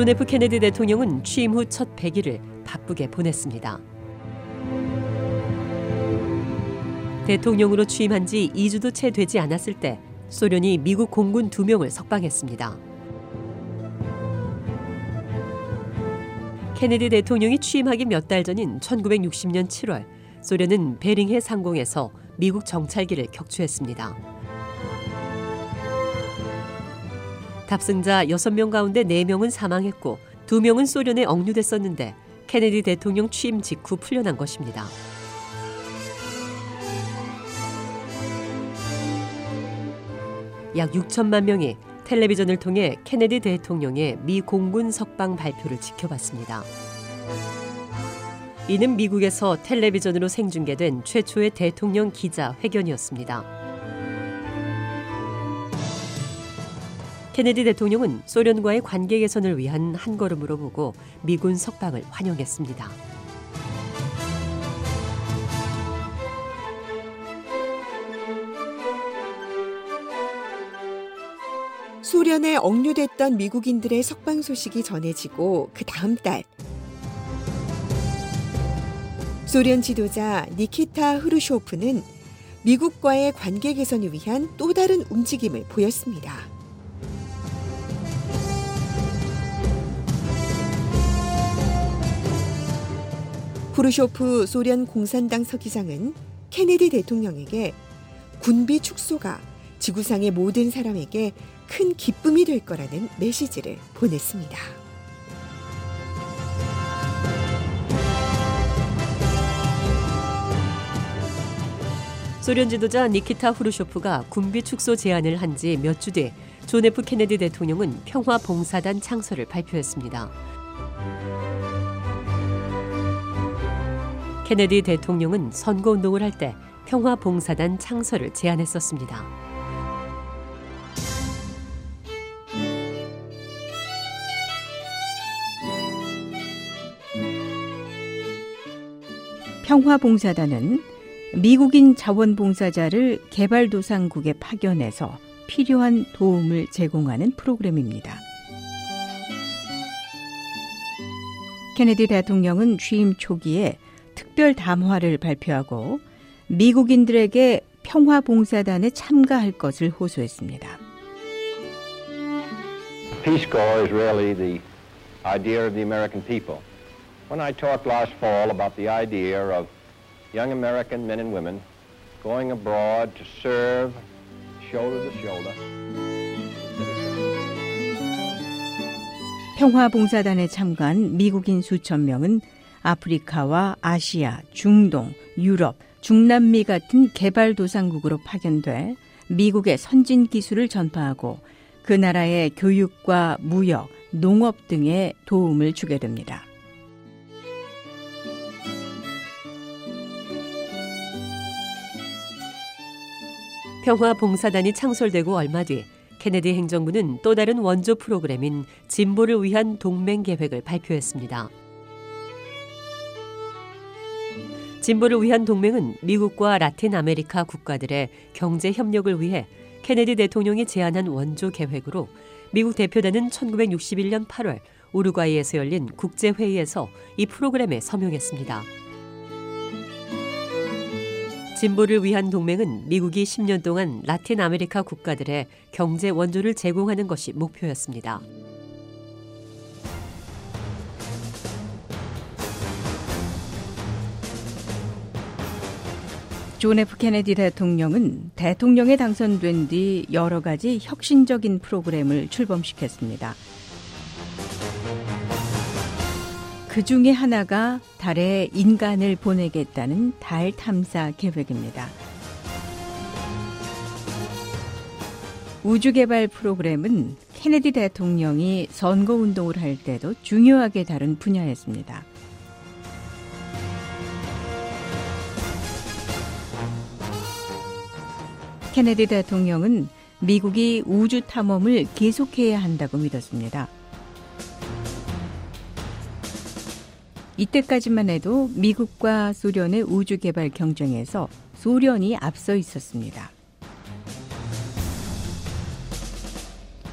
존 F 케네디 대통령은 취임 후 첫 100일을 바쁘게 보냈습니다. 대통령으로 취임한 지 2주도 채 되지 않았을 때 소련이 미국 공군 두 명을 석방했습니다. 케네디 대통령이 취임하기 몇 달 전인 1960년 7월 소련은 베링해 상공에서 미국 정찰기를 격추했습니다. 탑승자 6명 가운데 4명은 사망했고 2명은 소련에 억류됐었는데 케네디 대통령 취임 직후 풀려난 것입니다. 약 6천만 명이 텔레비전을 통해 케네디 대통령의 미 공군 석방 발표를 지켜봤습니다. 이는 미국에서 텔레비전으로 생중계된 최초의 대통령 기자 회견이었습니다. 케네디 대통령은 소련과의 관계 개선을 위한 한 걸음으로 보고 미군 석방을 환영했습니다. 소련에 억류됐던 미국인들의 석방 소식이 전해지고 그 다음 달 소련 지도자 니키타 흐르쇼프는 미국과의 관계 개선을 위한 또 다른 움직임을 보였습니다. 후르쇼프 소련 공산당 서기장은 케네디 대통령에게 군비 축소가 지구상의 모든 사람에게 큰 기쁨이 될 거라는 메시지를 보냈습니다. 소련 지도자 니키타 후르쇼프가 군비 축소 제안을 한 지 몇 주 뒤 존 F 케네디 대통령은 평화 봉사단 창설을 발표했습니다. 케네디 대통령은 선거 운동을 할 때 평화 봉사단 창설을 제안했었습니다. 평화봉사단은 미국인 자원봉사자를 개발도상국에 파견해서 필요한 도움을 제공하는 프로그램입니다. 케네디 대통령은 취임 초기에 특별 담화를 발표하고 미국인들에게 평화봉사단에 참가할 것을 호소했습니다. Peace Corps is really the idea of the American people. When I talked last fall about the idea of young American men and women going abroad to serve shoulder to shoulder. 평화봉사단에 참가한 미국인 수천 명은 아프리카와 아시아, 중동, 유럽, 중남미 같은 개발도상국으로 파견돼 미국의 선진 기술을 전파하고 그 나라의 교육과 무역, 농업 등에 도움을 주게 됩니다. 평화 봉사단이 창설되고 얼마 뒤 케네디 행정부는 또 다른 원조 프로그램인 진보를 위한 동맹 계획을 발표했습니다. 진보를 위한 동맹은 미국과 라틴 아메리카 국가들의 경제 협력을 위해 케네디 대통령이 제안한 원조 계획으로 미국 대표단은 1961년 8월 우루과이에서 열린 국제회의에서 이 프로그램에 서명했습니다. 진보를 위한 동맹은 미국이 10년 동안 라틴 아메리카 국가들의 경제 원조를 제공하는 것이 목표였습니다. 존 F 케네디 대통령은 대통령에 당선된 뒤 여러 가지 혁신적인 프로그램을 출범시켰습니다. 그 중에 하나가 달에 인간을 보내겠다는 달 탐사 계획입니다. 우주개발 프로그램은 케네디 대통령이 선거운동을 할 때도 중요하게 다룬 분야였습니다. 케네디 대통령은 미국이 우주 탐험을 계속해야 한다고 믿었습니다. 이때까지만 해도 미국과 소련의 우주 개발 경쟁에서 소련이 앞서 있었습니다.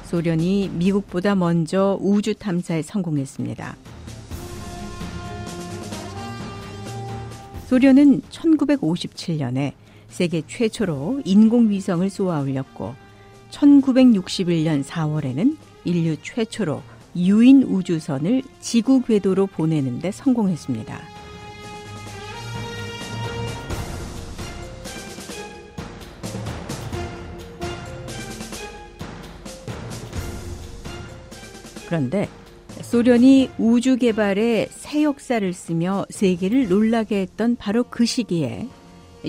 소련이 미국보다 먼저 우주 탐사에 성공했습니다. 소련은 1957년에 세계 최초로 인공위성을 쏘아 올렸고 1961년 4월에는 인류 최초로 유인 우주선을 지구 궤도로 보내는 데 성공했습니다. 그런데 소련이 우주 개발에 새 역사를 쓰며 세계를 놀라게 했던 바로 그 시기에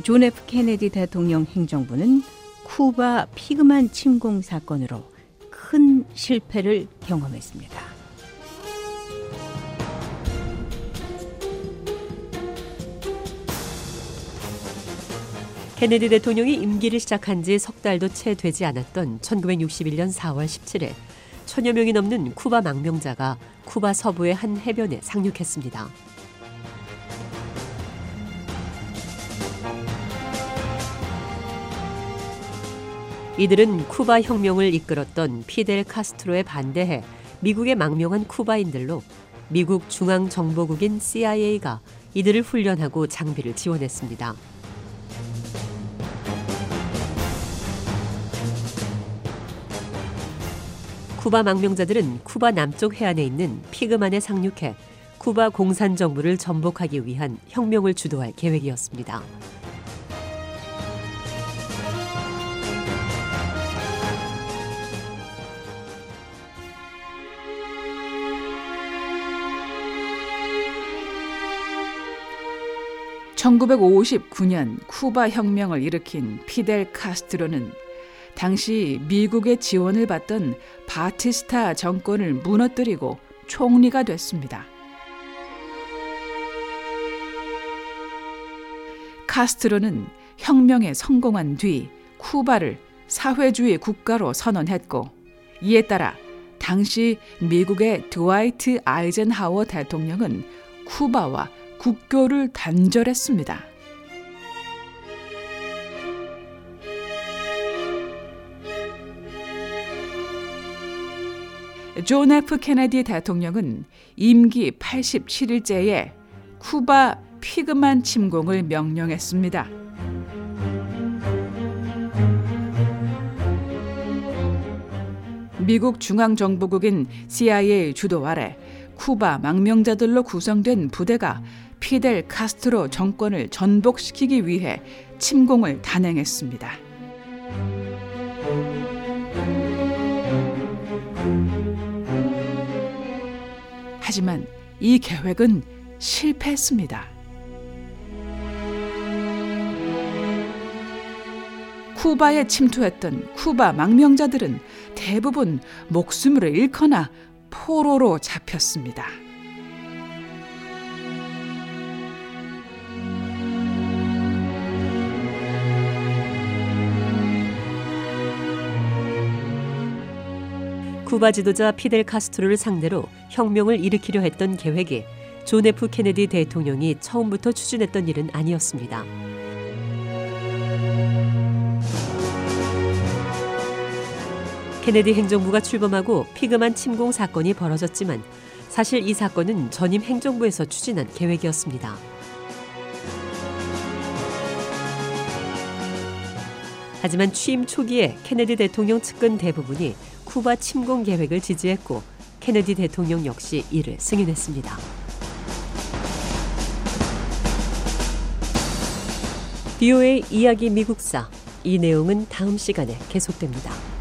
존 F 케네디 대통령 행정부는 쿠바 피그만 침공 사건으로 큰 실패를 경험했습니다. 케네디 대통령이 임기를 시작한 지 석 달도 채 되지 않았던 1961년 4월 17일 천여 명이 넘는 쿠바 망명자가 쿠바 서부의 한 해변에 상륙했습니다. 이들은 쿠바 혁명을 이끌었던 피델 카스트로에 반대해 미국에 망명한 쿠바인들로 미국 중앙 정보국인 CIA가 이들을 훈련하고 장비를 지원했습니다. 쿠바 망명자들은 쿠바 남쪽 해안에 있는 피그만에 상륙해 쿠바 공산 정부를 전복하기 위한 혁명을 주도할 계획이었습니다. (1959년) 쿠바 혁명을 일으킨 피델 카스트로는 당시 미국의 지원을 받던 바티스타 정권을 무너뜨리고 총리가 됐습니다. 카스트로는 혁명에 성공한 뒤 쿠바를 사회주의 국가로 선언했고 이에 따라 당시 미국의 드와이트 아이젠하워 대통령은 쿠바와 국교를 단절했습니다. 존 F 케네디 대통령은 임기 87일째에 쿠바 피그만 침공을 명령했습니다. 미국 중앙정보국인 CIA 주도 아래 쿠바 망명자들로 구성된 부대가 피델 카스트로 정권을 전복시키기 위해 침공을 단행했습니다. 하지만 이 계획은 실패했습니다. 쿠바에 침투했던 쿠바 망명자들은 대부분 목숨을 잃거나 포로로 잡혔습니다. 쿠바 지도자 피델 카스트로를 상대로 혁명을 일으키려 했던 계획이 존 F 케네디 대통령이 처음부터 추진했던 일은 아니었습니다. 케네디 행정부가 출범하고 피그만 침공 사건이 벌어졌지만 사실 이 사건은 전임 행정부에서 추진한 계획이었습니다. 하지만 취임 초기에 케네디 대통령 측근 대부분이 쿠바 침공 계획을 지지했고 케네디 대통령 역시 이를 승인했습니다. 비오의 이야기 미국사 이 내용은 다음 시간에 계속됩니다.